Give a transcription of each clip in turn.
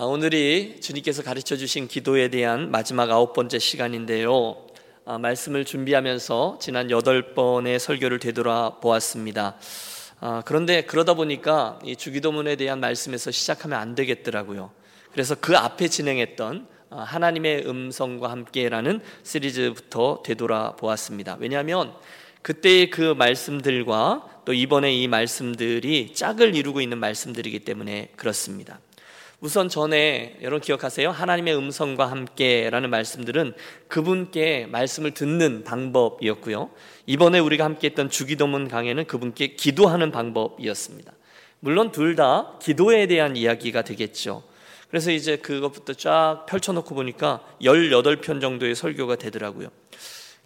아, 오늘이 주님께서 가르쳐 주신 기도에 대한 마지막 아홉 번째 시간인데요. 아, 말씀을 준비하면서 지난 여덟 번의 설교를 되돌아 보았습니다. 아, 그런데 그러다 보니까 이 주기도문에 대한 말씀에서 시작하면 안 되겠더라고요. 그래서 그 앞에 진행했던 하나님의 음성과 함께라는 시리즈부터 되돌아 보았습니다. 왜냐하면 그때의 그 말씀들과 또 이번에 이 말씀들이 짝을 이루고 있는 말씀들이기 때문에 그렇습니다. 우선 전에 여러분 기억하세요? 하나님의 음성과 함께라는 말씀들은 그분께 말씀을 듣는 방법이었고요. 이번에 우리가 함께 했던 주기도문 강해는 그분께 기도하는 방법이었습니다. 물론 둘 다 기도에 대한 이야기가 되겠죠. 그래서 이제 그것부터 쫙 펼쳐놓고 보니까 18편 정도의 설교가 되더라고요.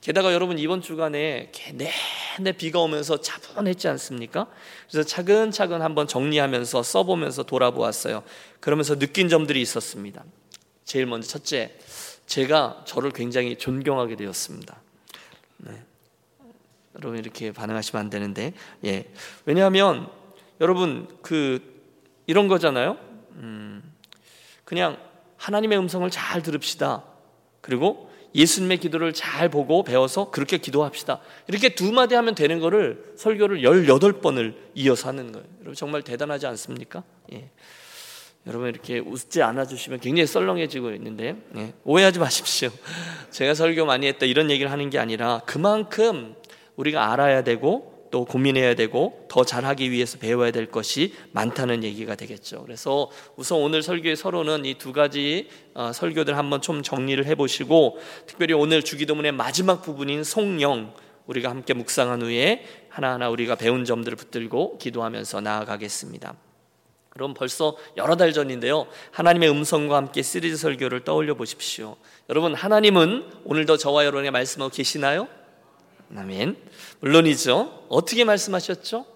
게다가 여러분 이번 주간에 내내 비가 오면서 차분했지 않습니까? 그래서 차근차근 한번 정리하면서 써보면서 돌아보았어요. 그러면서 느낀 점들이 있었습니다. 제일 먼저 첫째, 제가 저를 굉장히 존경하게 되었습니다. 네. 여러분 이렇게 반응하시면 안 되는데, 예. 왜냐하면 여러분 그 이런 거잖아요. 음, 그냥 하나님의 음성을 잘 들읍시다. 그리고 예수님의 기도를 잘 보고 배워서 그렇게 기도합시다. 이렇게 두 마디 하면 되는 거를 설교를 18번을 이어서 하는 거예요. 여러분 정말 대단하지 않습니까? 예. 여러분 이렇게 웃지 않아 주시면 굉장히 썰렁해지고 있는데 예. 오해하지 마십시오. 제가 설교 많이 했다 이런 얘기를 하는 게 아니라 그만큼 우리가 알아야 되고 또 고민해야 되고 더 잘하기 위해서 배워야 될 것이 많다는 얘기가 되겠죠. 그래서 우선 오늘 설교의 서론은 이 두 가지 어, 설교들 한번 좀 정리를 해보시고 특별히 오늘 주기도문의 마지막 부분인 송영 우리가 함께 묵상한 후에 하나하나 우리가 배운 점들을 붙들고 기도하면서 나아가겠습니다. 그럼 벌써 여러 달 전인데요. 하나님의 음성과 함께 시리즈 설교를 떠올려 보십시오. 여러분, 하나님은 오늘도 저와 여러분의 말씀하고 계시나요? 아멘. 물론이죠. 어떻게 말씀하셨죠?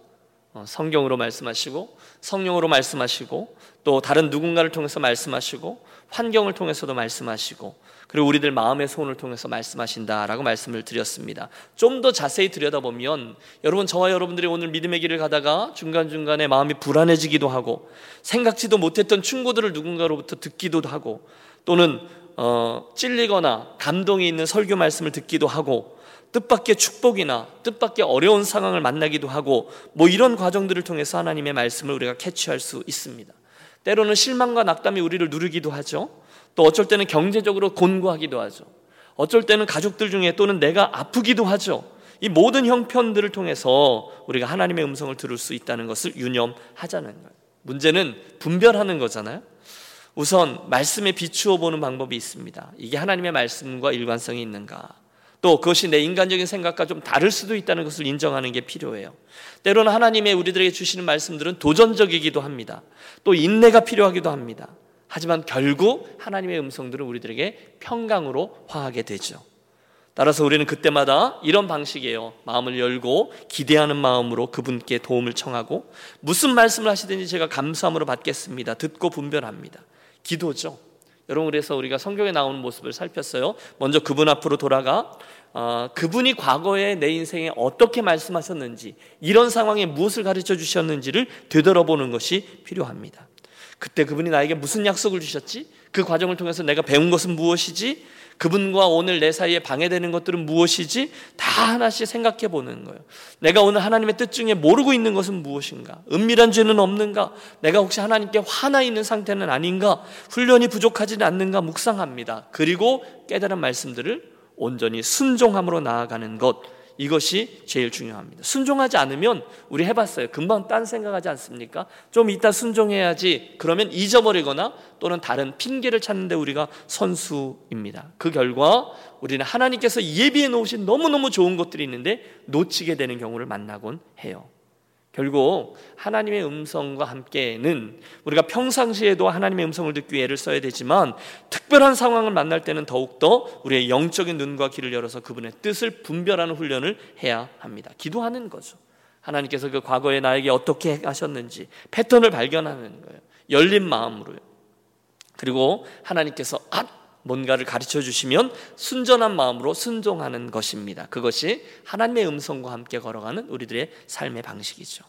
어, 성경으로 말씀하시고 성령으로 말씀하시고 또 다른 누군가를 통해서 말씀하시고 환경을 통해서도 말씀하시고 그리고 우리들 마음의 소원을 통해서 말씀하신다라고 말씀을 드렸습니다. 좀 더 자세히 들여다보면 여러분 저와 여러분들이 오늘 믿음의 길을 가다가 중간중간에 마음이 불안해지기도 하고 생각지도 못했던 충고들을 누군가로부터 듣기도 하고 또는 어, 찔리거나 감동이 있는 설교 말씀을 듣기도 하고 뜻밖의 축복이나 뜻밖의 어려운 상황을 만나기도 하고 뭐 이런 과정들을 통해서 하나님의 말씀을 우리가 캐치할 수 있습니다. 때로는 실망과 낙담이 우리를 누르기도 하죠. 또 어쩔 때는 경제적으로 곤고하기도 하죠. 어쩔 때는 가족들 중에 또는 내가 아프기도 하죠. 이 모든 형편들을 통해서 우리가 하나님의 음성을 들을 수 있다는 것을 유념하자는 거예요. 문제는 분별하는 거잖아요. 우선 말씀에 비추어 보는 방법이 있습니다. 이게 하나님의 말씀과 일관성이 있는가? 또 그것이 내 인간적인 생각과 좀 다를 수도 있다는 것을 인정하는 게 필요해요. 때로는 하나님의 우리들에게 주시는 말씀들은 도전적이기도 합니다. 또 인내가 필요하기도 합니다. 하지만 결국 하나님의 음성들은 우리들에게 평강으로 화하게 되죠. 따라서 우리는 그때마다 이런 방식이에요. 마음을 열고 기대하는 마음으로 그분께 도움을 청하고 무슨 말씀을 하시든지 제가 감사함으로 받겠습니다. 듣고 분별합니다. 기도죠. 여러분 그래서 우리가 성경에 나오는 모습을 살폈어요. 먼저 그분 앞으로 돌아가 어, 그분이 과거에 내 인생에 어떻게 말씀하셨는지 이런 상황에 무엇을 가르쳐 주셨는지를 되돌아보는 것이 필요합니다. 그때 그분이 나에게 무슨 약속을 주셨지? 그 과정을 통해서 내가 배운 것은 무엇이지? 그분과 오늘 내 사이에 방해되는 것들은 무엇이지? 다 하나씩 생각해 보는 거예요. 내가 오늘 하나님의 뜻 중에 모르고 있는 것은 무엇인가? 은밀한 죄는 없는가? 내가 혹시 하나님께 화나 있는 상태는 아닌가? 훈련이 부족하지는 않는가? 묵상합니다. 그리고 깨달은 말씀들을 온전히 순종함으로 나아가는 것. 이것이 제일 중요합니다. 순종하지 않으면 우리 해봤어요. 금방 딴 생각하지 않습니까? 좀 이따 순종해야지. 그러면 잊어버리거나 또는 다른 핑계를 찾는데 우리가 선수입니다. 그 결과 우리는 하나님께서 예비해 놓으신 너무너무 좋은 것들이 있는데 놓치게 되는 경우를 만나곤 해요. 결국 하나님의 음성과 함께는 우리가 평상시에도 하나님의 음성을 듣기 위해 애를 써야 되지만 특별한 상황을 만날 때는 더욱더 우리의 영적인 눈과 귀를 열어서 그분의 뜻을 분별하는 훈련을 해야 합니다. 기도하는 거죠. 하나님께서 그 과거에 나에게 어떻게 하셨는지 패턴을 발견하는 거예요. 열린 마음으로요. 그리고 하나님께서 아 뭔가를 가르쳐 주시면 순전한 마음으로 순종하는 것입니다. 그것이 하나님의 음성과 함께 걸어가는 우리들의 삶의 방식이죠.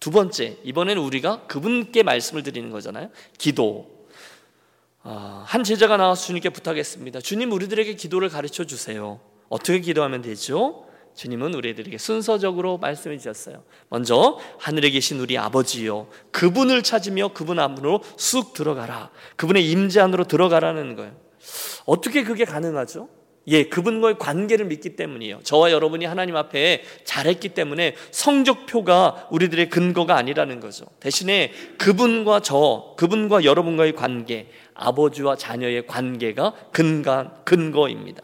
두 번째, 이번에는 우리가 그분께 말씀을 드리는 거잖아요. 기도. 아, 한 제자가 나와서 주님께 부탁했습니다. 주님 우리들에게 기도를 가르쳐 주세요. 어떻게 기도하면 되죠? 주님은 우리들에게 순서적으로 말씀해 주셨어요. 먼저 하늘에 계신 우리 아버지요. 그분을 찾으며 그분 안으로 쑥 들어가라. 그분의 임재 안으로 들어가라는 거예요. 어떻게 그게 가능하죠? 예, 그분과의 관계를 믿기 때문이에요. 저와 여러분이 하나님 앞에 잘했기 때문에 성적표가 우리들의 근거가 아니라는 거죠. 대신에 그분과 저, 그분과 여러분과의 관계, 아버지와 자녀의 관계가 근간, 근거입니다.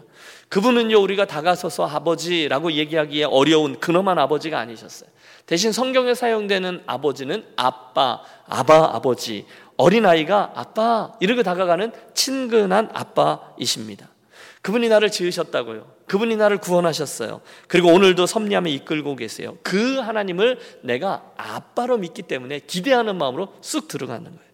그분은요, 우리가 다가서서 아버지라고 얘기하기에 어려운 그놈한 아버지가 아니셨어요. 대신 성경에 사용되는 아버지는 아빠, 아바 아버지, 어린아이가 아빠, 이렇게 다가가는 친근한 아빠이십니다. 그분이 나를 지으셨다고요. 그분이 나를 구원하셨어요. 그리고 오늘도 섭리함에 이끌고 계세요. 그 하나님을 내가 아빠로 믿기 때문에 기대하는 마음으로 쑥 들어가는 거예요.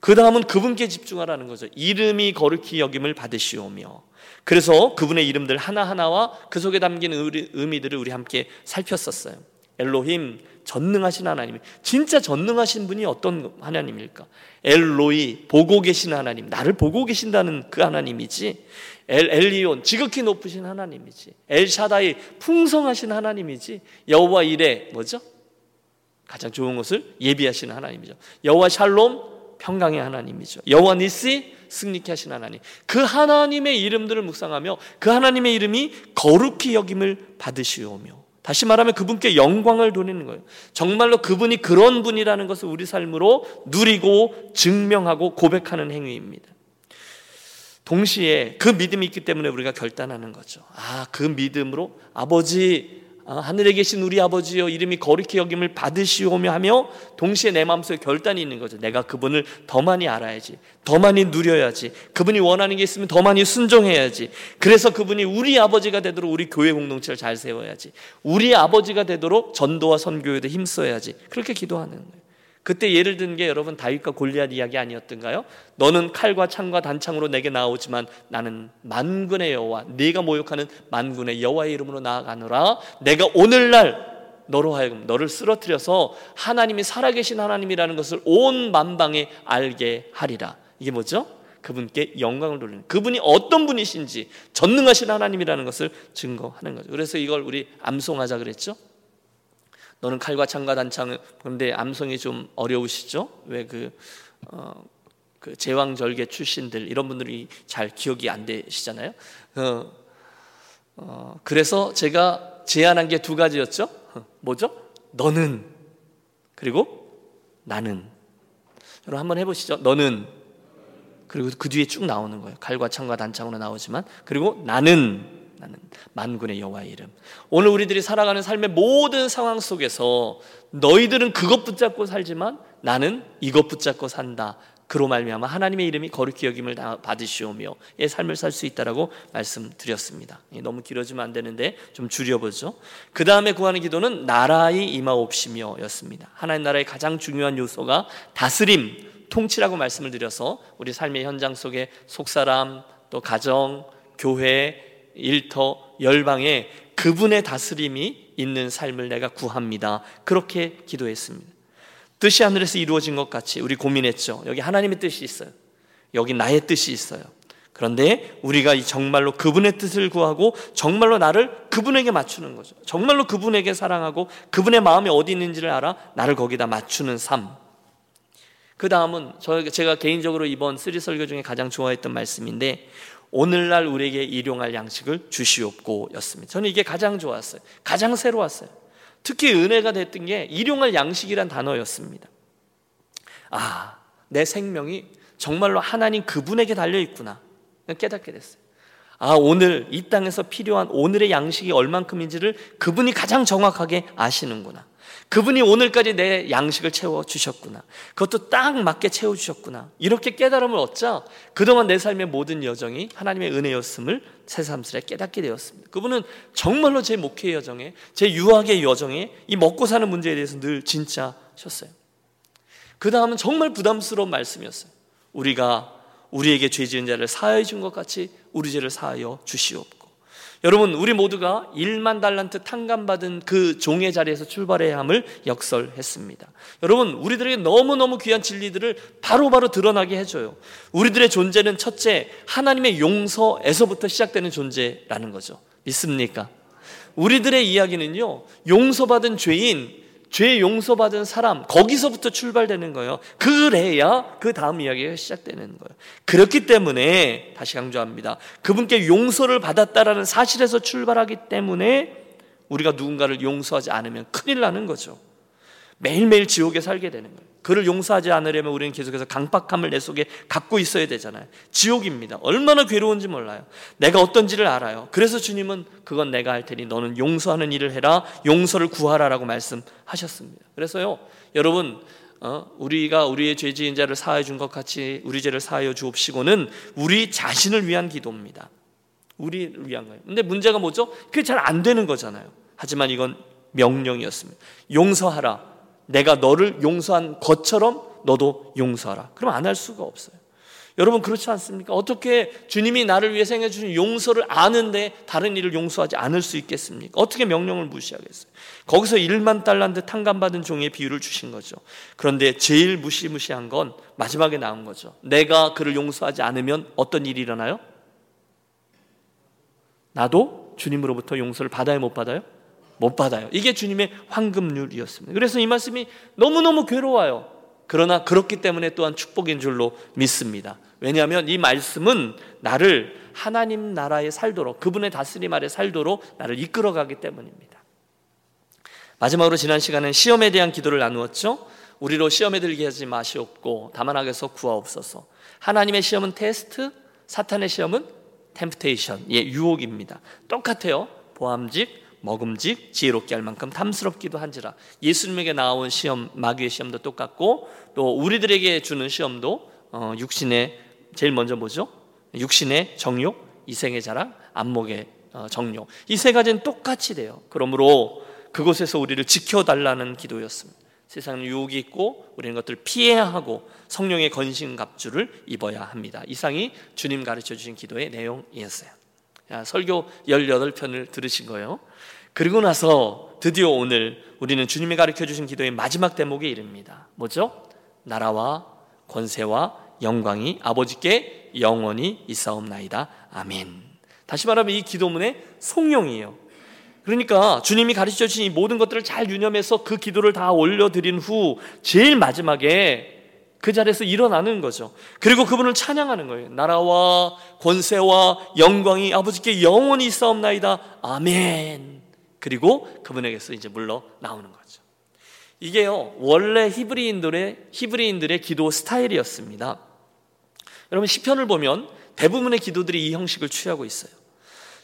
그 다음은 그분께 집중하라는 거죠. 이름이 거룩히 여김을 받으시오며. 그래서 그분의 이름들 하나하나와 그 속에 담긴 의미들을 우리 함께 살폈었어요. 엘로힘, 전능하신 하나님. 진짜 전능하신 분이 어떤 하나님일까? 엘로이, 보고 계신 하나님. 나를 보고 계신다는 그 하나님이지. 엘, 엘리온 지극히 높으신 하나님이지 엘샤다이 풍성하신 하나님이지 여호와 이레 뭐죠? 가장 좋은 것을 예비하시는 하나님이죠 여호와 샬롬 평강의 하나님이죠 여호와 니시 승리케 하신 하나님 그 하나님의 이름들을 묵상하며 그 하나님의 이름이 거룩히 여김을 받으시오며 다시 말하면 그분께 영광을 돌리는 거예요. 정말로 그분이 그런 분이라는 것을 우리 삶으로 누리고 증명하고 고백하는 행위입니다. 동시에 그 믿음이 있기 때문에 우리가 결단하는 거죠. 아, 그 믿음으로 아버지, 아, 하늘에 계신 우리 아버지여 이름이 거룩히 여김을 받으시오며 하며 동시에 내 마음속에 결단이 있는 거죠. 내가 그분을 더 많이 알아야지. 더 많이 누려야지. 그분이 원하는 게 있으면 더 많이 순종해야지. 그래서 그분이 우리 아버지가 되도록 우리 교회 공동체를 잘 세워야지. 우리 아버지가 되도록 전도와 선교에도 힘써야지. 그렇게 기도하는 거예요. 그때 예를 든 게 여러분 다윗과 골리앗 이야기 아니었던가요? 너는 칼과 창과 단창으로 내게 나오지만 나는 만군의 여호와 네가 모욕하는 만군의 여호와의 이름으로 나아가노라 내가 오늘날 너로 하여금 너를 쓰러뜨려서 하나님이 살아계신 하나님이라는 것을 온 만방에 알게 하리라 이게 뭐죠? 그분께 영광을 돌리는 그분이 어떤 분이신지 전능하신 하나님이라는 것을 증거하는 거죠 그래서 이걸 우리 암송하자 그랬죠 너는 칼과 창과 단창 그런데 암송이 좀 어려우시죠? 왜그 어, 그 제왕절개 출신들 이런 분들이 잘 기억이 안 되시잖아요. 어, 어, 그래서 제가 제안한 게 두 가지였죠. 뭐죠? 너는 그리고 나는. 여러분 한번 해보시죠. 너는 그리고 그 뒤에 쭉 나오는 거예요. 칼과 창과 단창으로 나오지만 그리고 나는 나는 만군의 여호와의 이름. 오늘 우리들이 살아가는 삶의 모든 상황 속에서 너희들은 그것 붙잡고 살지만 나는 이것 붙잡고 산다. 그로 말미암아 하나님의 이름이 거룩히 여김을 받으시오며의 삶을 살 수 있다라고 말씀드렸습니다. 너무 길어지면 안 되는데 좀 줄여보죠. 그 다음에 구하는 기도는 나라의 임하옵시며였습니다. 하나님 나라의 가장 중요한 요소가 다스림, 통치라고 말씀을 드려서 우리 삶의 현장 속에 속사람, 또 가정, 교회, 일터 열방에 그분의 다스림이 있는 삶을 내가 구합니다. 그렇게 기도했습니다. 뜻이 하늘에서 이루어진 것 같이 우리 고민했죠. 여기 하나님의 뜻이 있어요. 여기 나의 뜻이 있어요. 그런데 우리가 정말로 그분의 뜻을 구하고 정말로 나를 그분에게 맞추는 거죠. 정말로 그분에게 사랑하고 그분의 마음이 어디 있는지를 알아 나를 거기다 맞추는 삶. 그 다음은 제가 개인적으로 이번 시리즈 설교 중에 가장 좋아했던 말씀인데 오늘날 우리에게 일용할 양식을 주시옵고였습니다. 저는 이게 가장 좋았어요. 가장 새로웠어요. 특히 은혜가 됐던 게 일용할 양식이란 단어였습니다. 아, 내 생명이 정말로 하나님 그분에게 달려 있구나. 깨닫게 됐어요. 아, 오늘 이 땅에서 필요한 오늘의 양식이 얼만큼인지를 그분이 가장 정확하게 아시는구나. 그분이 오늘까지 내 양식을 채워 주셨구나. 그것도 딱 맞게 채워 주셨구나. 이렇게 깨달음을 얻자 그동안 내 삶의 모든 여정이 하나님의 은혜였음을 새삼스레 깨닫게 되었습니다. 그분은 정말로 제 목회 여정에, 제 유학의 여정에 이 먹고 사는 문제에 대해서 늘 진짜셨어요. 그 다음은 정말 부담스러운 말씀이었어요. 우리가 우리에게 죄 지은 자를 사하여 준 것 같이 우리 죄를 사하여 주시옵고 여러분, 우리 모두가 1만 달란트 탕감받은 그 종의 자리에서 출발해야 함을 역설했습니다. 여러분, 우리들에게 너무너무 귀한 진리들을 바로바로 바로 드러나게 해줘요. 우리들의 존재는 첫째, 하나님의 용서에서부터 시작되는 존재라는 거죠. 믿습니까? 우리들의 이야기는요, 용서받은 죄인, 죄 용서받은 사람 거기서부터 출발되는 거예요. 그래야 그 다음 이야기가 시작되는 거예요. 그렇기 때문에 다시 강조합니다. 그분께 용서를 받았다라는 사실에서 출발하기 때문에 우리가 누군가를 용서하지 않으면 큰일 나는 거죠. 매일매일 지옥에 살게 되는 거예요. 그를 용서하지 않으려면 우리는 계속해서 강박함을 내 속에 갖고 있어야 되잖아요. 지옥입니다. 얼마나 괴로운지 몰라요. 내가 어떤지를 알아요. 그래서 주님은 그건 내가 할 테니 너는 용서하는 일을 해라. 용서를 구하라라고 말씀하셨습니다. 그래서요, 여러분, 어, 우리가 우리의 죄 지은 자를 사하여 준 것 같이 우리 죄를 사하여 주옵시고는 우리 자신을 위한 기도입니다. 우리를 위한 거예요. 근데 문제가 뭐죠? 그게 잘 안 되는 거잖아요. 하지만 이건 명령이었습니다. 용서하라. 내가 너를 용서한 것처럼 너도 용서하라. 그럼 안 할 수가 없어요. 여러분 그렇지 않습니까? 어떻게 주님이 나를 위해 생해 주신 용서를 아는데 다른 일을 용서하지 않을 수 있겠습니까? 어떻게 명령을 무시하겠어요? 거기서 1만 달란트 탕감받은 종의 비유를 주신 거죠. 그런데 제일 무시무시한 건 마지막에 나온 거죠. 내가 그를 용서하지 않으면 어떤 일이 일어나요? 나도 주님으로부터 용서를 받아요, 못 받아요? 못 받아요. 이게 주님의 황금률이었습니다. 그래서 이 말씀이 너무너무 괴로워요. 그러나 그렇기 때문에 또한 축복인 줄로 믿습니다. 왜냐하면 이 말씀은 나를 하나님 나라에 살도록 그분의 다스림 아래 살도록 나를 이끌어가기 때문입니다. 마지막으로 지난 시간은 시험에 대한 기도를 나누었죠. 우리로 시험에 들게 하지 마시옵고 다만 악에서 구하옵소서. 하나님의 시험은 테스트, 사탄의 시험은 템프테이션, 예, 유혹입니다. 똑같아요. 보암직, 먹음직 지혜롭게 할 만큼 탐스럽기도 한지라 예수님에게 나온 시험 마귀의 시험도 똑같고 또 우리들에게 주는 시험도 어, 육신의 제일 먼저 뭐죠? 육신의 정욕, 이생의 자랑, 안목의 어, 정욕 이 세 가지는 똑같이 돼요. 그러므로 그곳에서 우리를 지켜달라는 기도였습니다. 세상은 유혹이 있고 우리는 것들을 피해야 하고 성령의 건신 갑주를 입어야 합니다. 이상이 주님 가르쳐 주신 기도의 내용이었어요. 설교 18편을 들으신 거예요. 그리고 나서 드디어 오늘 우리는 주님이 가르쳐 주신 기도의 마지막 대목에 이릅니다. 뭐죠? 나라와 권세와 영광이 아버지께 영원히 있사옵나이다. 아멘. 다시 말하면 이 기도문의 송용이에요. 그러니까 주님이 가르쳐 주신 이 모든 것들을 잘 유념해서 그 기도를 다 올려드린 후 제일 마지막에 그 자리에서 일어나는 거죠. 그리고 그분을 찬양하는 거예요. 나라와 권세와 영광이 아버지께 영원히 있사옵나이다. 아멘. 그리고 그분에게서 이제 물러 나오는 거죠. 이게요, 원래 히브리인들의, 히브리인들의 기도 스타일이었습니다. 여러분, 시편을 보면 대부분의 기도들이 이 형식을 취하고 있어요.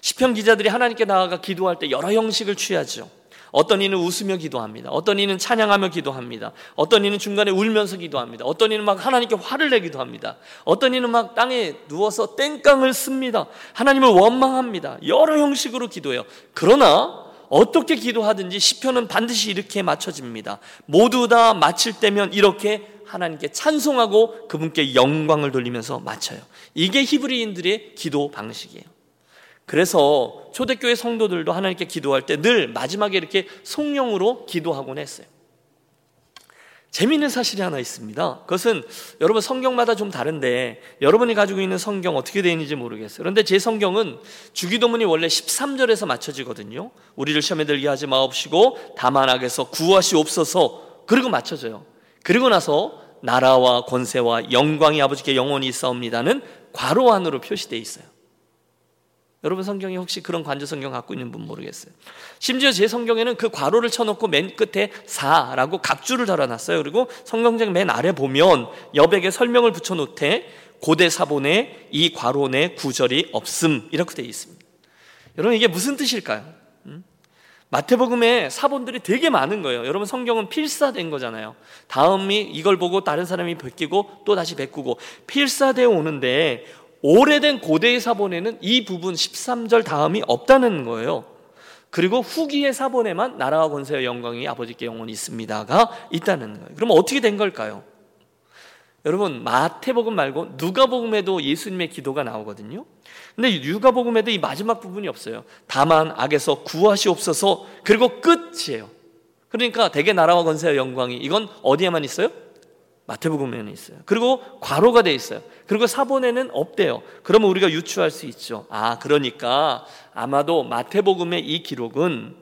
시편 기자들이 하나님께 나아가 기도할 때 여러 형식을 취하죠. 어떤 이는 웃으며 기도합니다. 어떤 이는 찬양하며 기도합니다. 어떤 이는 중간에 울면서 기도합니다. 어떤 이는 막 하나님께 화를 내기도 합니다. 어떤 이는 막 땅에 누워서 땡깡을 씁니다. 하나님을 원망합니다. 여러 형식으로 기도해요. 그러나 어떻게 기도하든지 시편은 반드시 이렇게 맞춰집니다. 모두 다 마칠 때면 이렇게 하나님께 찬송하고 그분께 영광을 돌리면서 마쳐요. 이게 히브리인들의 기도 방식이에요. 그래서 초대교회 성도들도 하나님께 기도할 때 늘 마지막에 이렇게 송영으로 기도하곤 했어요. 재미있는 사실이 하나 있습니다. 그것은 여러분 성경마다 좀 다른데 여러분이 가지고 있는 성경 어떻게 되어 있는지 모르겠어요. 그런데 제 성경은 주기도문이 원래 13절에서 맞춰지거든요. 우리를 시험에 들게 하지 마옵시고 다만 악에서 구하시옵소서 그리고 맞춰져요. 그리고 나서 나라와 권세와 영광이 아버지께 영원히 있사옵니다는 괄호 안으로 표시되어 있어요. 여러분 성경에 혹시 그런 관저 성경 갖고 있는 분 모르겠어요. 심지어 제 성경에는 그 괄호를 쳐놓고 맨 끝에 4라고 각주를 달아놨어요. 그리고 성경책 맨 아래 보면 여백에 설명을 붙여놓되 고대 사본에 이 괄호 내 구절이 없음 이렇게 되어 있습니다. 여러분 이게 무슨 뜻일까요? 음? 마태복음에 사본들이 되게 많은 거예요. 여러분 성경은 필사된 거잖아요. 다음이 이걸 보고 다른 사람이 베끼고 또 다시 베꾸고 필사되어 오는데 오래된 고대의 사본에는 이 부분 13절 다음이 없다는 거예요. 그리고 후기의 사본에만 나라와 권세와 영광이 아버지께 영원히 있습니다가 있다는 거예요. 그럼 어떻게 된 걸까요? 여러분 마태복음 말고 누가복음에도 예수님의 기도가 나오거든요. 근데 누가복음에도 이 마지막 부분이 없어요. 다만 악에서 구하시옵소서 그리고 끝이에요. 그러니까 대개 나라와 건세와 영광이 이건 어디에만 있어요? 마태복음에는 있어요. 그리고 과로가 돼 있어요. 그리고 사본에는 없대요. 그러면 우리가 유추할 수 있죠. 아, 그러니까 아마도 마태복음의 이 기록은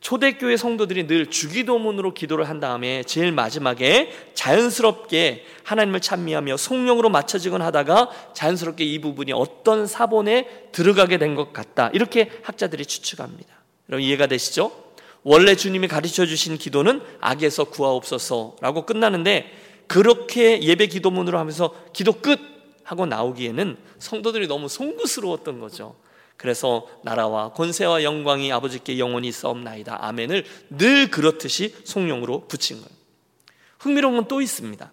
초대교회 성도들이 늘 주기도문으로 기도를 한 다음에 제일 마지막에 자연스럽게 하나님을 찬미하며 성령으로 맞춰지곤 하다가 자연스럽게 이 부분이 어떤 사본에 들어가게 된 것 같다. 이렇게 학자들이 추측합니다. 여러분 이해가 되시죠? 원래 주님이 가르쳐 주신 기도는 악에서 구하옵소서라고 끝나는데 그렇게 예배 기도문으로 하면서 기도 끝 하고 나오기에는 성도들이 너무 송구스러웠던 거죠. 그래서 나라와 권세와 영광이 아버지께 영원히 있사옵나이다. 아멘을 늘 그렇듯이 송용으로 붙인 거예요. 흥미로운 건 또 있습니다.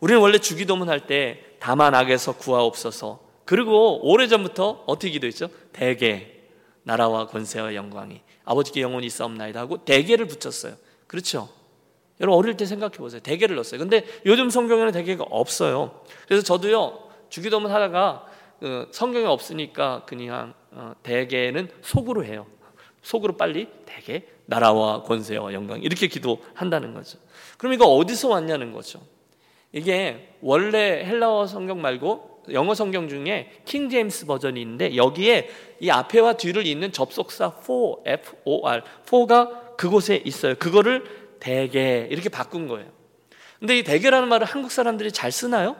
우리는 원래 주기도문 할 때 다만 악에서 구하옵소서. 그리고 오래전부터 어떻게 기도했죠? 대개 나라와 권세와 영광이 아버지께 영원히 있사옵나이다 하고 대개를 붙였어요. 그렇죠? 여러분 어릴 때 생각해 보세요. 대개를 넣었어요. 근데 요즘 성경에는 대개가 없어요. 그래서 저도요 주기도문 하다가 그 성경에 없으니까 그냥 어, 대개는 속으로 해요. 속으로 빨리 대개 나라와 권세와 영광 이렇게 기도한다는 거죠. 그럼 이거 어디서 왔냐는 거죠. 이게 원래 헬라어 성경 말고 영어 성경 중에 킹 제임스 버전이 있는데 여기에 이 앞에와 뒤를 잇는 접속사 for, f o r for가 그곳에 있어요. 그거를 대개 이렇게 바꾼 거예요. 근데 이 대개라는 말을 한국 사람들이 잘 쓰나요?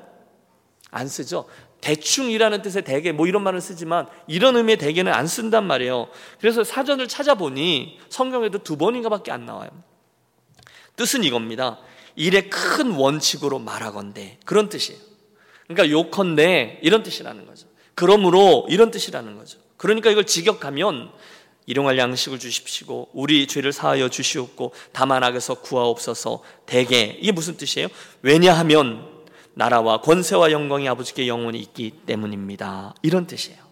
안 쓰죠. 대충이라는 뜻의 대개 뭐 이런 말을 쓰지만 이런 의미의 대개는 안 쓴단 말이에요. 그래서 사전을 찾아보니 성경에도 두 번인가밖에 안 나와요. 뜻은 이겁니다. 일의 큰 원칙으로 말하건대 그런 뜻이에요. 그러니까 요컨대 이런 뜻이라는 거죠. 그러므로 이런 뜻이라는 거죠. 그러니까 이걸 직역하면 일용할 양식을 주십시오. 우리 죄를 사하여 주시옵고 다만 악에서 구하옵소서. 대개 이게 무슨 뜻이에요? 왜냐하면 나라와 권세와 영광이 아버지께 영원히 있기 때문입니다. 이런 뜻이에요.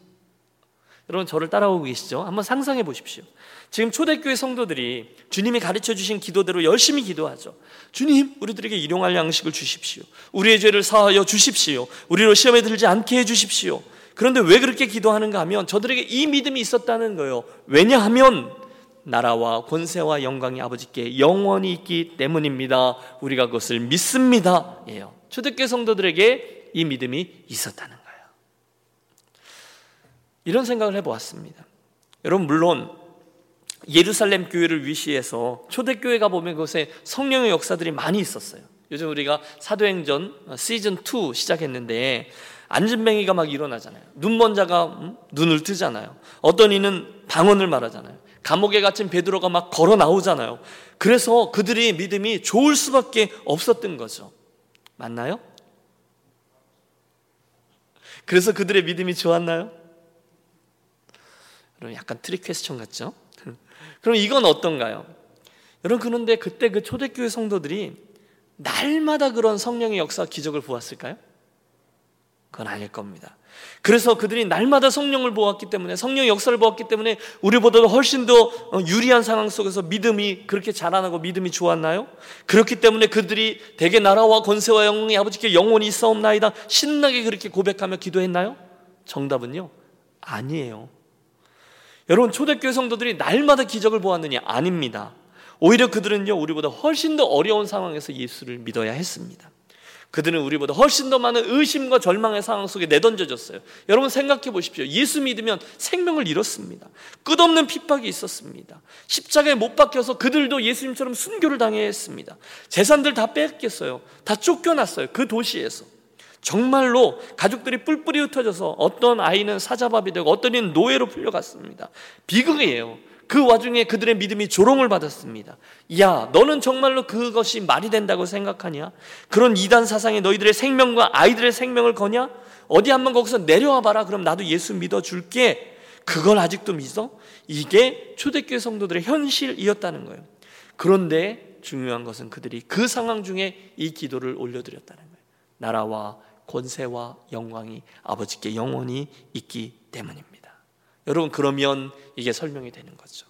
여러분 저를 따라오고 계시죠? 한번 상상해 보십시오. 지금 초대교회 성도들이 주님이 가르쳐 주신 기도대로 열심히 기도하죠. 주님, 우리들에게 일용할 양식을 주십시오. 우리의 죄를 사하여 주십시오. 우리로 시험에 들지 않게 해 주십시오. 그런데 왜 그렇게 기도하는가 하면 저들에게 이 믿음이 있었다는 거예요. 왜냐하면 나라와 권세와 영광이 아버지께 영원히 있기 때문입니다. 우리가 그것을 믿습니다. 예요. 초대교회 성도들에게 이 믿음이 있었다는 거예요. 이런 생각을 해보았습니다. 여러분 물론 예루살렘 교회를 위시해서 초대교회가 보면 그곳에 성령의 역사들이 많이 있었어요. 요즘 우리가 사도행전 시즌 2 시작했는데 안진뱅이가 막 일어나잖아요. 눈먼 자가 음? 눈을 뜨잖아요. 어떤 이는 방언을 말하잖아요. 감옥에 갇힌 베드로가 막 걸어 나오잖아요. 그래서 그들의 믿음이 좋을 수밖에 없었던 거죠. 맞나요? 그래서 그들의 믿음이 좋았나요? 여러분 약간 trick question 같죠? 그럼 이건 어떤가요? 여러분 그런데 그때 그 초대교회 성도들이 날마다 그런 성령의 역사 기적을 보았을까요? 그건 아닐 겁니다. 그래서 그들이 날마다 성령을 보았기 때문에 성령의 역사를 보았기 때문에 우리보다도 훨씬 더 어, 유리한 상황 속에서 믿음이 그렇게 자라나고 믿음이 좋았나요? 그렇기 때문에 그들이 대개 나라와 권세와 영광이 아버지께 영원히 있사옵나이다 신나게 그렇게 고백하며 기도했나요? 정답은요 아니에요. 여러분 초대교회 성도들이 날마다 기적을 보았느냐 아닙니다. 오히려 그들은요 우리보다 훨씬 더 어려운 상황에서 예수를 믿어야 했습니다. 그들은 우리보다 훨씬 더 많은 의심과 절망의 상황 속에 내던져졌어요. 여러분 생각해 보십시오. 예수 믿으면 생명을 잃었습니다. 끝없는 핍박이 있었습니다. 십자가에 못 박혀서 그들도 예수님처럼 순교를 당해야 했습니다. 재산들 다 뺏겼어요. 다 쫓겨났어요. 그 도시에서. 정말로 가족들이 뿔뿔이 흩어져서 어떤 아이는 사자밥이 되고 어떤 이는 노예로 풀려갔습니다. 비극이에요. 그 와중에 그들의 믿음이 조롱을 받았습니다. 야, 너는 정말로 그것이 말이 된다고 생각하냐? 그런 이단 사상에 너희들의 생명과 아이들의 생명을 거냐? 어디 한번 거기서 내려와 봐라. 그럼 나도 예수 믿어 줄게. 그걸 아직도 믿어? 이게 초대교회 성도들의 현실이었다는 거예요. 그런데 중요한 것은 그들이 그 상황 중에 이 기도를 올려드렸다는 거예요. 나라와 권세와 영광이 아버지께 영원히 있기 때문입니다. 여러분 그러면 이게 설명이 되는 거죠.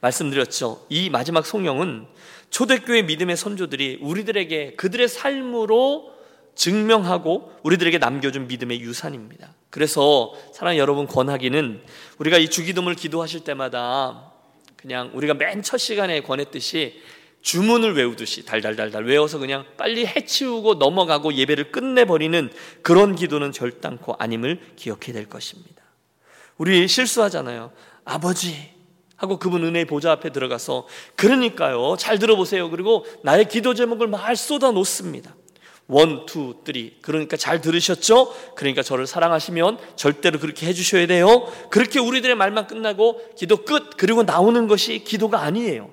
말씀드렸죠. 이 마지막 성령은 초대교회 믿음의 선조들이 우리들에게 그들의 삶으로 증명하고 우리들에게 남겨준 믿음의 유산입니다. 그래서 사랑 여러분 권하기는 우리가 이 주기도문을 기도하실 때마다 그냥 우리가 맨 첫 시간에 권했듯이 주문을 외우듯이 달달달달 외워서 그냥 빨리 해치우고 넘어가고 예배를 끝내버리는 그런 기도는 결단코 아님을 기억해야 될 것입니다. 우리 실수하잖아요. 아버지 하고 그분 은혜의 보좌 앞에 들어가서 그러니까요. 잘 들어보세요. 그리고 나의 기도 제목을 막 쏟아 놓습니다. One, two, three. 그러니까 잘 들으셨죠? 그러니까 저를 사랑하시면 절대로 그렇게 해주셔야 돼요. 그렇게 우리들의 말만 끝나고 기도 끝. 그리고 나오는 것이 기도가 아니에요.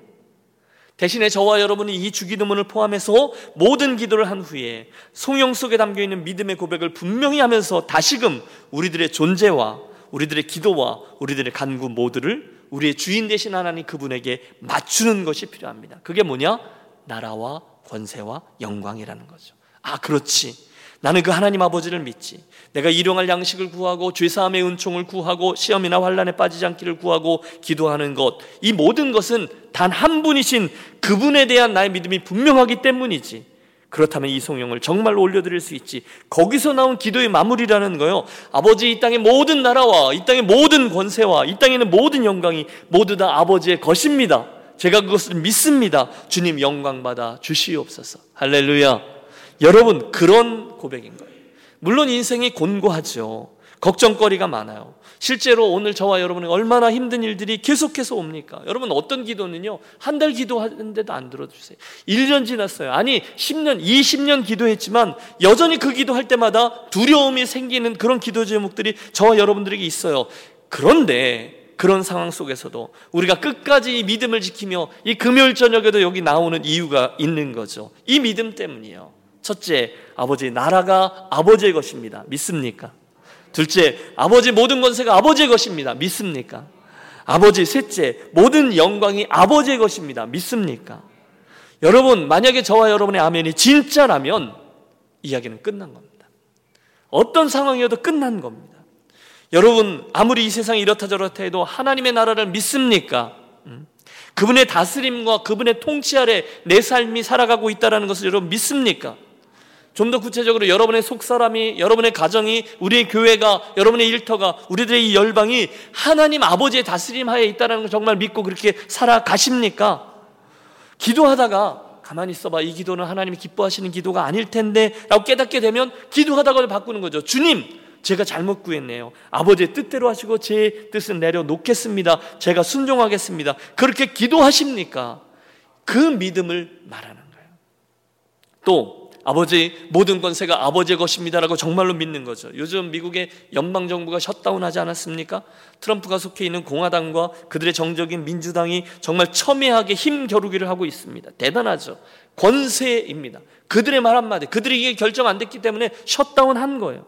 대신에 저와 여러분이 이 주기도문을 포함해서 모든 기도를 한 후에 송영 속에 담겨 있는 믿음의 고백을 분명히 하면서 다시금 우리들의 존재와 우리들의 기도와 우리들의 간구 모두를 우리의 주인 되신 하나님 그분에게 맞추는 것이 필요합니다. 그게 뭐냐? 나라와 권세와 영광이라는 거죠. 아, 그렇지. 나는 그 하나님 아버지를 믿지. 내가 일용할 양식을 구하고 죄사함의 은총을 구하고 시험이나 환란에 빠지지 않기를 구하고 기도하는 것. 이 모든 것은 단 한 분이신 그분에 대한 나의 믿음이 분명하기 때문이지. 그렇다면 이 성령을 정말로 올려드릴 수 있지. 거기서 나온 기도의 마무리라는 거요. 아버지 이 땅의 모든 나라와 이 땅의 모든 권세와 이 땅에 있는 모든 영광이 모두 다 아버지의 것입니다. 제가 그것을 믿습니다. 주님 영광 받아 주시옵소서. 할렐루야. 여러분 그런 고백인 거예요. 물론 인생이 곤고하죠. 걱정거리가 많아요. 실제로 오늘 저와 여러분이 얼마나 힘든 일들이 계속해서 옵니까? 여러분 어떤 기도는요. 한 달 기도하는데도 안 들어주세요. 1년 지났어요. 아니 10년, 20년 기도했지만 여전히 그 기도할 때마다 두려움이 생기는 그런 기도 제목들이 저와 여러분들에게 있어요. 그런데 그런 상황 속에서도 우리가 끝까지 이 믿음을 지키며 이 금요일 저녁에도 여기 나오는 이유가 있는 거죠. 이 믿음 때문이에요. 첫째, 아버지 나라가 아버지의 것입니다. 믿습니까? 둘째, 아버지 모든 권세가 아버지의 것입니다. 믿습니까? 아버지 셋째, 모든 영광이 아버지의 것입니다. 믿습니까? 여러분, 만약에 저와 여러분의 아멘이 진짜라면 이야기는 끝난 겁니다. 어떤 상황이어도 끝난 겁니다. 여러분, 아무리 이 세상이 이렇다 저렇다 해도 하나님의 나라를 믿습니까? 음? 그분의 다스림과 그분의 통치 아래 내 삶이 살아가고 있다는 것을 여러분 믿습니까? 좀 더 구체적으로 여러분의 속사람이, 여러분의 가정이, 우리의 교회가, 여러분의 일터가, 우리들의 이 열방이 하나님 아버지의 다스림 하에 있다는 걸 정말 믿고 그렇게 살아가십니까? 기도하다가 가만히 있어봐. 이 기도는 하나님이 기뻐하시는 기도가 아닐 텐데 라고 깨닫게 되면 기도하다가 바꾸는 거죠. 주님, 제가 잘못 구했네요. 아버지의 뜻대로 하시고 제 뜻은 내려놓겠습니다. 제가 순종하겠습니다. 그렇게 기도하십니까? 그 믿음을 말하는 거예요. 또 아버지 모든 권세가 아버지의 것입니다라고 정말로 믿는 거죠. 요즘 미국의 연방 정부가 셧다운하지 않았습니까? 트럼프가 속해 있는 공화당과 그들의 정적인 민주당이 정말 첨예하게 힘 겨루기를 하고 있습니다. 대단하죠. 권세입니다. 그들의 말 한마디, 그들이 이게 결정 안 됐기 때문에 셧다운한 거예요.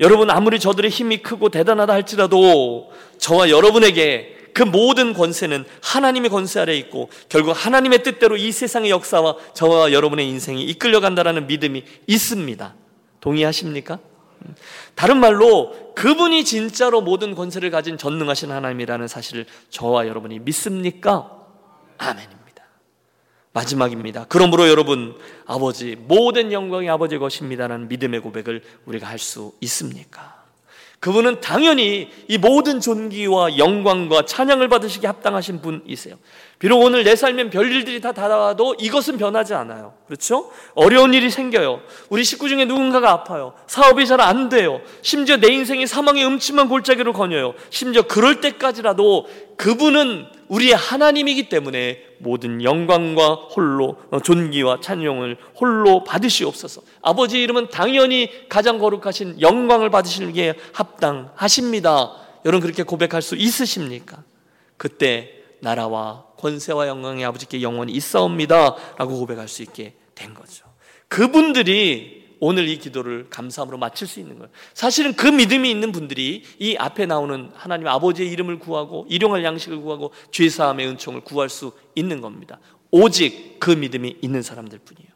여러분 아무리 저들의 힘이 크고 대단하다 할지라도 저와 여러분에게 그 모든 권세는 하나님의 권세 아래 있고 결국 하나님의 뜻대로 이 세상의 역사와 저와 여러분의 인생이 이끌려간다라는 믿음이 있습니다. 동의하십니까? 다른 말로 그분이 진짜로 모든 권세를 가진 전능하신 하나님이라는 사실을 저와 여러분이 믿습니까? 아멘입니다. 마지막입니다. 그러므로 여러분 아버지 모든 영광이 아버지 것입니다라는 믿음의 고백을 우리가 할 수 있습니까? 그분은 당연히 이 모든 존귀와 영광과 찬양을 받으시기 합당하신 분이세요. 비록 오늘 내 삶엔 별일들이 다 다가와도 이것은 변하지 않아요. 그렇죠? 어려운 일이 생겨요. 우리 식구 중에 누군가가 아파요. 사업이 잘 안 돼요. 심지어 내 인생이 사망의 음침한 골짜기로 거녀요. 심지어 그럴 때까지라도 그분은 우리의 하나님이기 때문에 모든 영광과 홀로 어, 존귀와 찬용을 홀로 받으시옵소서. 아버지 이름은 당연히 가장 거룩하신 영광을 받으시기에 합당하십니다. 여러분 그렇게 고백할 수 있으십니까? 그때 나라와 권세와 영광이 아버지께 영원히 있사옵니다. 라고 고백할 수 있게 된 거죠. 그분들이 오늘 이 기도를 감사함으로 마칠 수 있는 거예요. 사실은 그 믿음이 있는 분들이 이 앞에 나오는 하나님 아버지의 이름을 구하고 일용할 양식을 구하고 죄 사함의 은총을 구할 수 있는 겁니다. 오직 그 믿음이 있는 사람들 뿐이에요.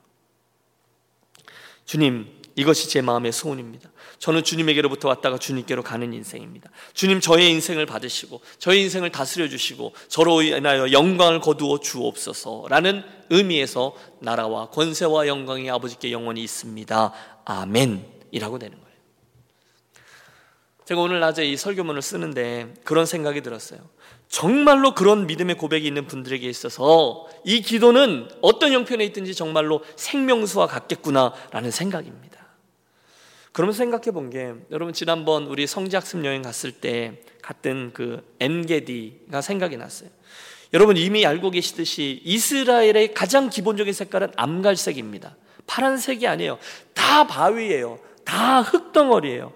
주님, 이것이 제 마음의 소원입니다. 저는 주님에게로부터 왔다가 주님께로 가는 인생입니다. 주님 저의 인생을 받으시고 저의 인생을 다스려 주시고 저로 인하여 영광을 거두어 주옵소서라는 의미에서 나라와 권세와 영광이 아버지께 영원히 있습니다. 아멘이라고 되는 거예요. 제가 오늘 낮에 이 설교문을 쓰는데 그런 생각이 들었어요. 정말로 그런 믿음의 고백이 있는 분들에게 있어서 이 기도는 어떤 형편에 있든지 정말로 생명수와 같겠구나라는 생각입니다. 그러면서 생각해 본 게 여러분 지난번 우리 성지학습 여행 갔을 때 갔던 그 엔게디가 생각이 났어요. 여러분 이미 알고 계시듯이 이스라엘의 가장 기본적인 색깔은 암갈색입니다. 파란색이 아니에요. 다 바위예요. 다 흙덩어리예요.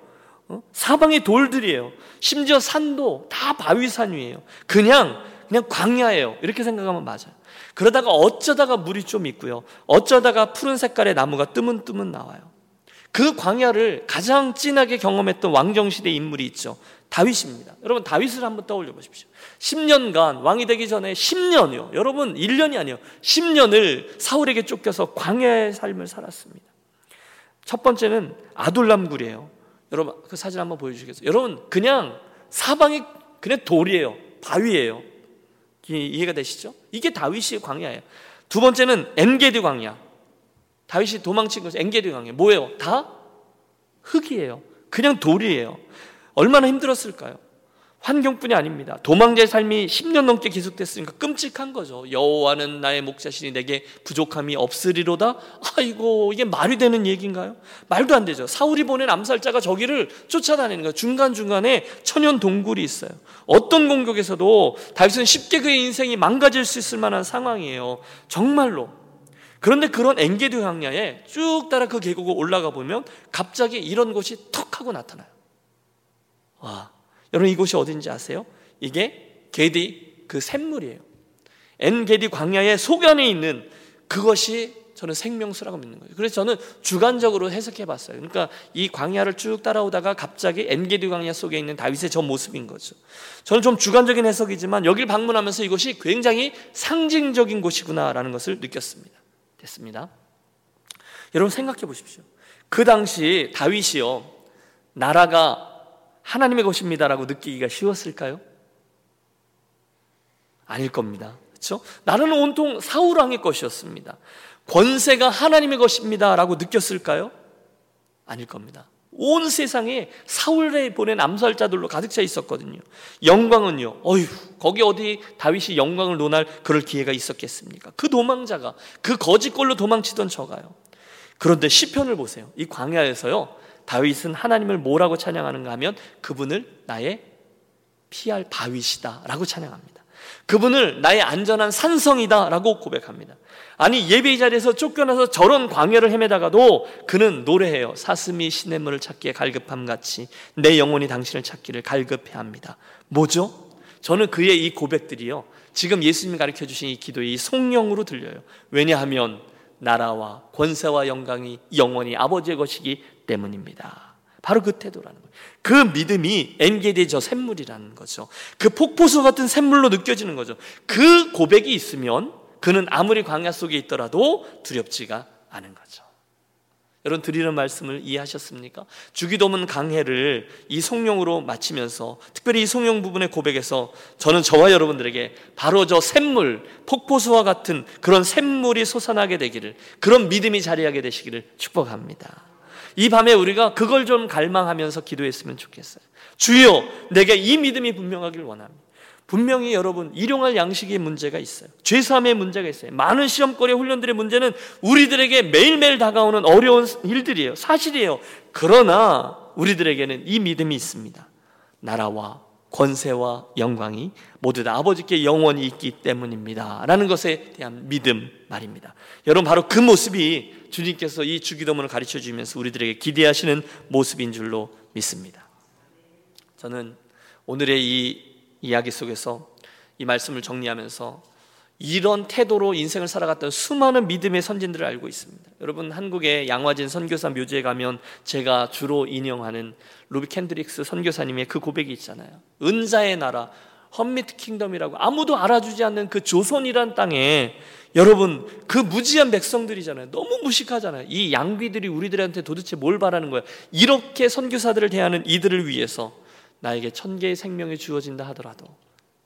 어? 사방이 돌들이에요. 심지어 산도 다 바위산 위에요. 그냥 그냥 광야예요. 이렇게 생각하면 맞아요. 그러다가 어쩌다가 물이 좀 있고요. 어쩌다가 푸른 색깔의 나무가 뜨문뜨문 나와요. 그 광야를 가장 진하게 경험했던 왕정시대 인물이 있죠. 다윗입니다. 여러분 다윗을 한번 떠올려 보십시오. 10년간 왕이 되기 전에 10년이요. 여러분 1년이 아니요. 10년을 사울에게 쫓겨서 광야의 삶을 살았습니다. 첫 번째는 아둘람굴이에요. 여러분 그 사진 한번 보여 주시겠어요? 여러분 그냥 사방이 그냥 돌이에요. 바위예요. 이해가 되시죠? 이게 다윗의 광야예요. 두 번째는 엔게디 광야. 다윗이 도망친 것이 엔게디 광야. 뭐예요? 다 흙이에요. 그냥 돌이에요. 얼마나 힘들었을까요? 환경뿐이 아닙니다. 도망자의 삶이 10년 넘게 계속됐으니까 끔찍한 거죠. 여호와는 나의 목자시니 내게 부족함이 없으리로다. 아이고 이게 말이 되는 얘기인가요? 말도 안 되죠. 사울이 보낸 암살자가 저기를 쫓아다니는 거예요. 중간 중간에 천연 동굴이 있어요. 어떤 공격에서도 다윗은 쉽게 그의 인생이 망가질 수 있을 만한 상황이에요. 정말로. 그런데 그런 엔게디 광야에 쭉 따라 그 계곡을 올라가 보면 갑자기 이런 곳이 턱 하고 나타나요. 와, 여러분 이곳이 어딘지 아세요? 이게 엔게디 그 샘물이에요. 엔게디 광야의 소견에 있는 그것이 저는 생명수라고 믿는 거예요. 그래서 저는 주관적으로 해석해 봤어요. 그러니까 이 광야를 쭉 따라오다가 갑자기 엔게디 광야 속에 있는 다윗의 저 모습인 거죠. 저는 좀 주관적인 해석이지만 여기를 방문하면서 이것이 굉장히 상징적인 곳이구나라는 것을 느꼈습니다. 됐습니다. 여러분 생각해 보십시오. 그 당시 다윗이요. 나라가 하나님의 것입니다라고 느끼기가 쉬웠을까요? 아닐 겁니다. 그렇죠? 나는 온통 사울 왕의 것이었습니다. 권세가 하나님의 것입니다라고 느꼈을까요? 아닐 겁니다. 온 세상에 사울에 보낸 암살자들로 가득 차 있었거든요. 영광은요. 어휴, 거기 어디 다윗이 영광을 논할 그럴 기회가 있었겠습니까? 그 도망자가 그 거짓골로 도망치던 저가요. 그런데 시편을 보세요. 이 광야에서요. 다윗은 하나님을 뭐라고 찬양하는가 하면 그분을 나의 피할 바위시다라고 찬양합니다. 그분을 나의 안전한 산성이다라고 고백합니다. 아니 예배 자리에서 쫓겨나서 저런 광야를 헤매다가도 그는 노래해요. 사슴이 시냇물을 찾기에 갈급함 같이 내 영혼이 당신을 찾기를 갈급해합니다. 뭐죠? 저는 그의 이 고백들이요. 지금 예수님이 가르쳐 주신 이 기도의 이 성령으로 들려요. 왜냐하면 나라와 권세와 영광이 영원히 아버지의 것이기 때문입니다. 바로 그 태도라는 거예요. 그 믿음이 엔게디의 저 샘물이라는 거죠. 그 폭포수 같은 샘물로 느껴지는 거죠. 그 고백이 있으면 그는 아무리 광야 속에 있더라도 두렵지가 않은 거죠. 여러분 드리는 말씀을 이해하셨습니까? 주기도문 강해를 이 성령으로 마치면서 특별히 이 성령 부분의 고백에서 저는 저와 여러분들에게 바로 저 샘물, 폭포수와 같은 그런 샘물이 솟아나게 되기를 그런 믿음이 자리하게 되시기를 축복합니다. 이 밤에 우리가 그걸 좀 갈망하면서 기도했으면 좋겠어요. 주여, 내게 이 믿음이 분명하길 원합니다. 분명히 여러분 일용할 양식의 문제가 있어요. 죄사함의 문제가 있어요. 많은 시험거리 훈련들의 문제는 우리들에게 매일매일 다가오는 어려운 일들이에요. 사실이에요. 그러나 우리들에게는 이 믿음이 있습니다. 나라와 권세와 영광이 모두 다 아버지께 영원히 있기 때문입니다. 라는 것에 대한 믿음 말입니다. 여러분 바로 그 모습이 주님께서 이 주기도문을 가르쳐 주면서 우리들에게 기대하시는 모습인 줄로 믿습니다. 저는 오늘의 이 이야기 속에서 이 말씀을 정리하면서 이런 태도로 인생을 살아갔던 수많은 믿음의 선진들을 알고 있습니다. 여러분 한국의 양화진 선교사 묘지에 가면 제가 주로 인용하는 루비 켄드릭스 선교사님의 그 고백이 있잖아요. 은자의 나라 Hermit Kingdom이라고 아무도 알아주지 않는 그 조선이란 땅에 여러분 그 무지한 백성들이잖아요. 너무 무식하잖아요. 이 양귀들이 우리들한테 도대체 뭘 바라는 거야? 이렇게 선교사들을 대하는 이들을 위해서 나에게 천 개의 생명이 주어진다 하더라도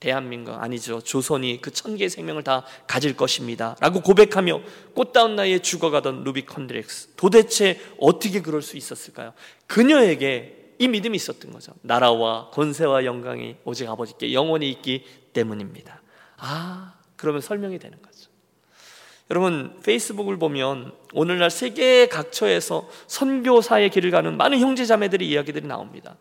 대한민국 아니죠. 조선이 그 천 개의 생명을 다 가질 것입니다. 라고 고백하며 꽃다운 나이에 죽어가던 루비 켄드릭스. 도대체 어떻게 그럴 수 있었을까요? 그녀에게 이 믿음이 있었던 거죠. 나라와 권세와 영광이 오직 아버지께 영원히 있기 때문입니다. 아, 그러면 설명이 되는 거죠. 여러분, 페이스북을 보면 오늘날 세계 각처에서 선교사의 길을 가는 많은 형제자매들의 이야기들이 나옵니다.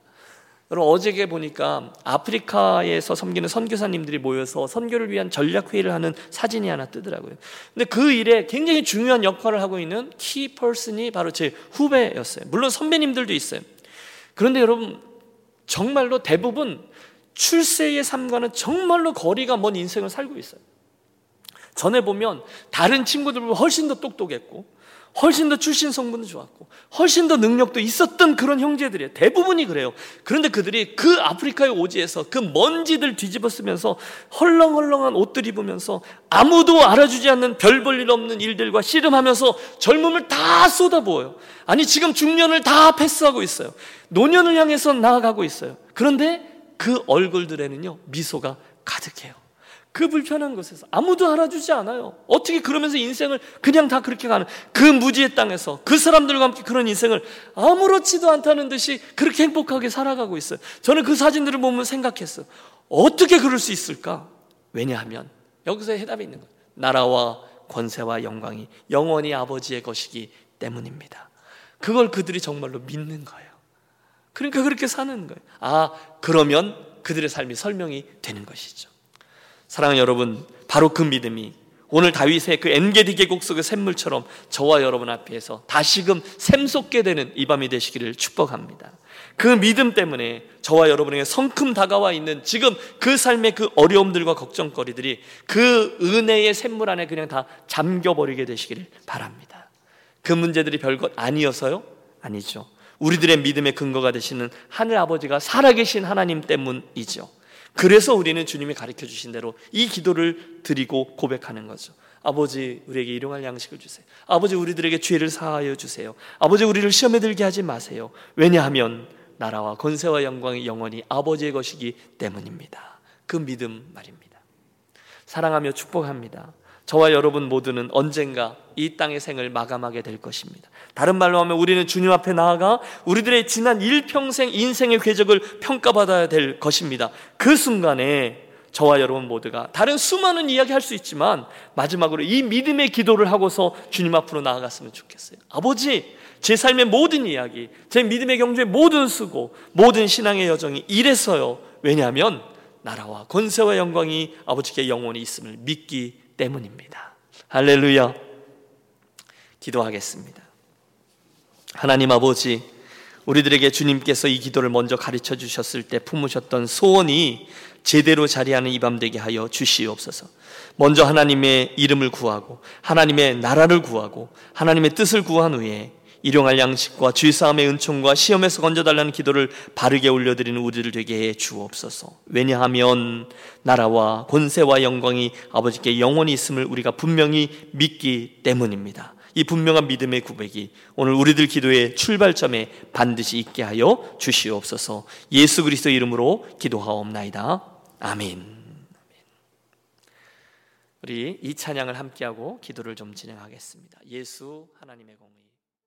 여러분 어제게 보니까 아프리카에서 섬기는 선교사님들이 모여서 선교를 위한 전략 회의를 하는 사진이 하나 뜨더라고요. 근데 그 일에 굉장히 중요한 역할을 하고 있는 키 퍼슨이 바로 제 후배였어요. 물론 선배님들도 있어요. 그런데 여러분 정말로 대부분 출세의 삶과는 정말로 거리가 먼 인생을 살고 있어요. 전에 보면 다른 친구들보다 훨씬 더 똑똑했고 훨씬 더 출신 성분도 좋았고 훨씬 더 능력도 있었던 그런 형제들이에요. 대부분이 그래요. 그런데 그들이 그 아프리카의 오지에서 그 먼지들 뒤집어 쓰면서 헐렁헐렁한 옷들 입으면서 아무도 알아주지 않는 별 볼 일 없는 일들과 씨름하면서 젊음을 다 쏟아부어요. 아니 지금 중년을 다 패스하고 있어요. 노년을 향해서 나아가고 있어요. 그런데 그 얼굴들에는요 미소가 가득해요. 그 불편한 곳에서 아무도 알아주지 않아요. 어떻게 그러면서 인생을 그냥 다 그렇게 가는 그 무지의 땅에서 그 사람들과 함께 그런 인생을 아무렇지도 않다는 듯이 그렇게 행복하게 살아가고 있어요. 저는 그 사진들을 보면 생각했어요. 어떻게 그럴 수 있을까? 왜냐하면 여기서 해답이 있는 거예요. 나라와 권세와 영광이 영원히 아버지의 것이기 때문입니다. 그걸 그들이 정말로 믿는 거예요. 그러니까 그렇게 사는 거예요. 아, 그러면 그들의 삶이 설명이 되는 것이죠. 사랑하는 여러분, 바로 그 믿음이 오늘 다윗의 그 엔게디 계곡 속의 샘물처럼 저와 여러분 앞에서 다시금 샘솟게 되는 이 밤이 되시기를 축복합니다. 그 믿음 때문에 저와 여러분에게 성큼 다가와 있는 지금 그 삶의 그 어려움들과 걱정거리들이 그 은혜의 샘물 안에 그냥 다 잠겨버리게 되시기를 바랍니다. 그 문제들이 별것 아니어서요? 아니죠. 우리들의 믿음의 근거가 되시는 하늘 아버지가 살아계신 하나님 때문이죠. 그래서 우리는 주님이 가르쳐 주신 대로 이 기도를 드리고 고백하는 거죠. 아버지 우리에게 일용할 양식을 주세요. 아버지 우리들에게 죄를 사하여 주세요. 아버지 우리를 시험에 들게 하지 마세요. 왜냐하면 나라와 권세와 영광이 영원히 아버지의 것이기 때문입니다. 그 믿음 말입니다. 사랑하며 축복합니다. 저와 여러분 모두는 언젠가 이 땅의 생을 마감하게 될 것입니다. 다른 말로 하면 우리는 주님 앞에 나아가 우리들의 지난 일평생 인생의 궤적을 평가받아야 될 것입니다. 그 순간에 저와 여러분 모두가 다른 수많은 이야기 할 수 있지만 마지막으로 이 믿음의 기도를 하고서 주님 앞으로 나아갔으면 좋겠어요. 아버지, 제 삶의 모든 이야기, 제 믿음의 경주의 모든 수고, 모든 신앙의 여정이 이래서요. 왜냐하면 나라와 권세와 영광이 아버지께 영원히 있음을 믿기 때문입니다. 할렐루야. 기도하겠습니다. 하나님 아버지, 우리들에게 주님께서 이 기도를 먼저 가르쳐 주셨을 때 품으셨던 소원이 제대로 자리하는 이 밤 되게 하여 주시옵소서. 먼저 하나님의 이름을 구하고 하나님의 나라를 구하고 하나님의 뜻을 구한 후에 일용할 양식과 주의싸움의 은총과 시험에서 건져달라는 기도를 바르게 올려드리는 우리를 되게 해 주옵소서. 왜냐하면 나라와 권세와 영광이 아버지께 영원히 있음을 우리가 분명히 믿기 때문입니다. 이 분명한 믿음의 구백이 오늘 우리들 기도의 출발점에 반드시 있게 하여 주시옵소서. 예수 그리스도 이름으로 기도하옵나이다. 아멘. 우리 이 찬양을 함께하고 기도를 좀 진행하겠습니다. 예수 하나님의 공의